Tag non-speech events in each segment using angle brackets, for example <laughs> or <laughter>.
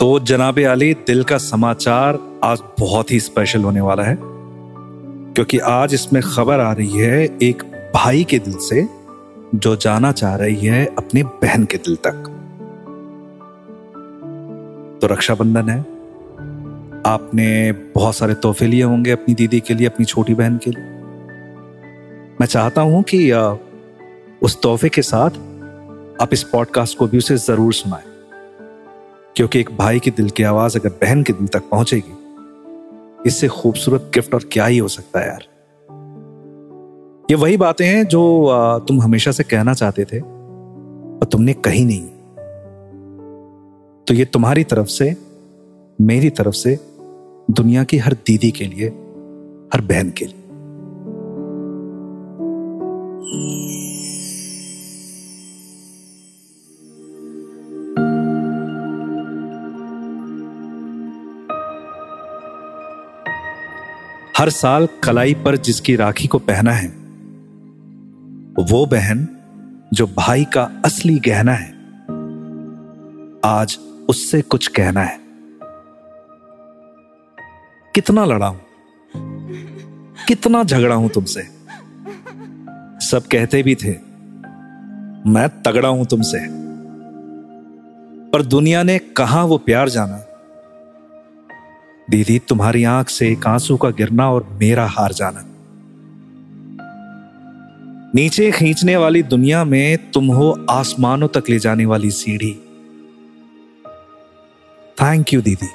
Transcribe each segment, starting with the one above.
तो जनाबे आली, दिल का समाचार आज बहुत ही स्पेशल होने वाला है, क्योंकि आज इसमें खबर आ रही है एक भाई के दिल से, जो जाना चाह रही है अपनी बहन के दिल तक। तो रक्षाबंधन है। आपने बहुत सारे तोहफे लिए होंगे अपनी दीदी के लिए, अपनी छोटी बहन के लिए। मैं चाहता हूँ कि उस तोहफे के साथ आप इस पॉडकास्ट को भी उसे ज़रूर सुनाएँ। क्योंकि एक भाई की दिल की आवाज़ अगर बहन के दिल तक पहुंचेगी, इससे खूबसूरत गिफ्ट और क्या ही हो सकता है यार। ये वही बातें हैं जो तुम हमेशा से कहना चाहते थे और तुमने कही नहीं। तो ये तुम्हारी तरफ़ से, मेरी तरफ़ से, दुनिया की हर दीदी के लिए, हर बहन के लिए। हर साल कलाई पर जिसकी राखी को पहना है, वो बहन जो भाई का असली गहना है, आज उससे कुछ कहना है। कितना लड़ा हूँ, कितना झगड़ा हूँ तुमसे। सब कहते भी थे, मैं तगड़ा हूँ तुमसे। पर दुनिया ने कहा वो प्यार जाना? दीदी, तुम्हारी आँख से एक आँसू का गिरना और मेरा हार जाना। नीचे खींचने वाली दुनिया में तुम हो आसमानों तक ले जाने वाली सीढ़ी। थैंक यू दीदी।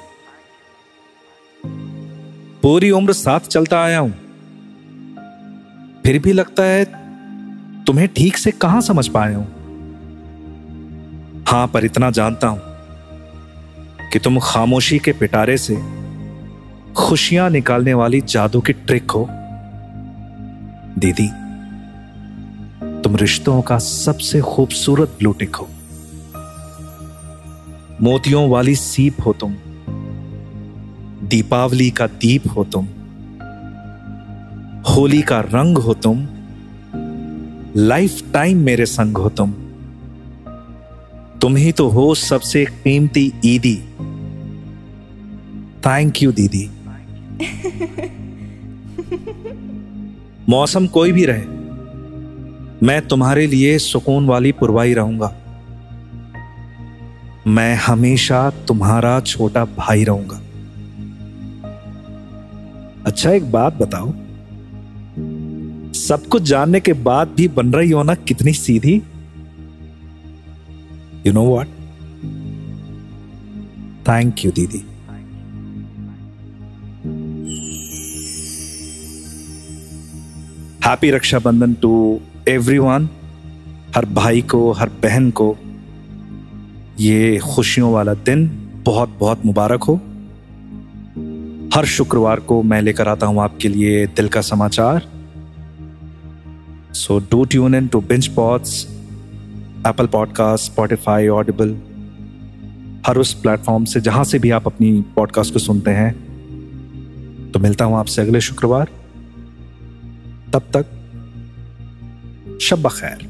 पूरी उम्र साथ चलता आया हूँ। फिर भी लगता है, तुम्हें ठीक से कहाँ समझ पाया हूँ? हाँ, पर इतना जानता हूँ कि तुम खामोशी के पिटारे से खुशियाँ निकालने वाली जादू की ट्रिक हो। दीदी, तुम रिश्तों का सबसे खूबसूरत ब्लूटिक हो। मोतियों वाली सीप हो तुम। दीपावली का दीप हो तुम। होली का रंग हो तुम। लाइफ टाइम मेरे संग हो तुम। तुम ही तो हो सबसे कीमती ईदी। थैंक यू दीदी। <laughs> मौसम कोई भी रहे, मैं तुम्हारे लिए सुकून वाली पुरवाई रहूँगा। मैं हमेशा तुम्हारा छोटा भाई रहूँगा। अच्छा एक बात बताओ। सब कुछ जानने के बाद भी बन रही हो ना कितनी सीधी? You know what thank you दीदी। हैप्पी रक्षाबंधन टू एवरीवन हर भाई को, हर बहन को, ये खुशियों वाला दिन बहुत बहुत मुबारक हो। हर शुक्रवार को मैं लेकर आता हूँ आपके लिए दिल का समाचार। So do tune in to binge pods Apple podcast Spotify Audible हर उस प्लेटफॉर्म से जहाँ से भी आप अपनी पॉडकास्ट को सुनते हैं। तो मिलता हूँ आपसे अगले शुक्रवार। तब तक शब खैर